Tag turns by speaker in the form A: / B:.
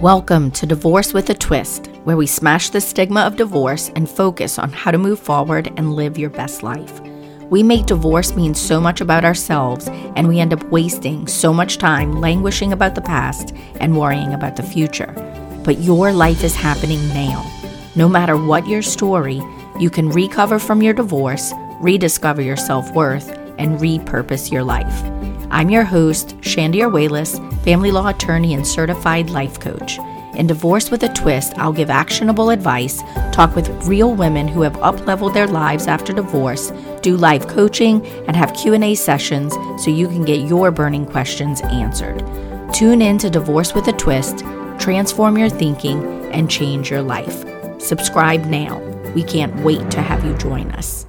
A: Welcome to Divorce with a Twist, where we smash the stigma of divorce and focus on how to move forward and live your best life. We make divorce mean so much about ourselves, and we end up wasting so much time languishing about the past and worrying about the future. But your life is happening now. No matter what your story, you can recover from your divorce, rediscover your self worth, and repurpose your life. I'm your host, Shandy Arguelles, family law attorney and certified life coach. In Divorce with a Twist, I'll give actionable advice, talk with real women who have upleveled their lives after divorce, do live coaching, and have Q&A sessions so you can get your burning questions answered. Tune in to Divorce with a Twist, transform your thinking, and change your life. Subscribe now. We can't wait to have you join us.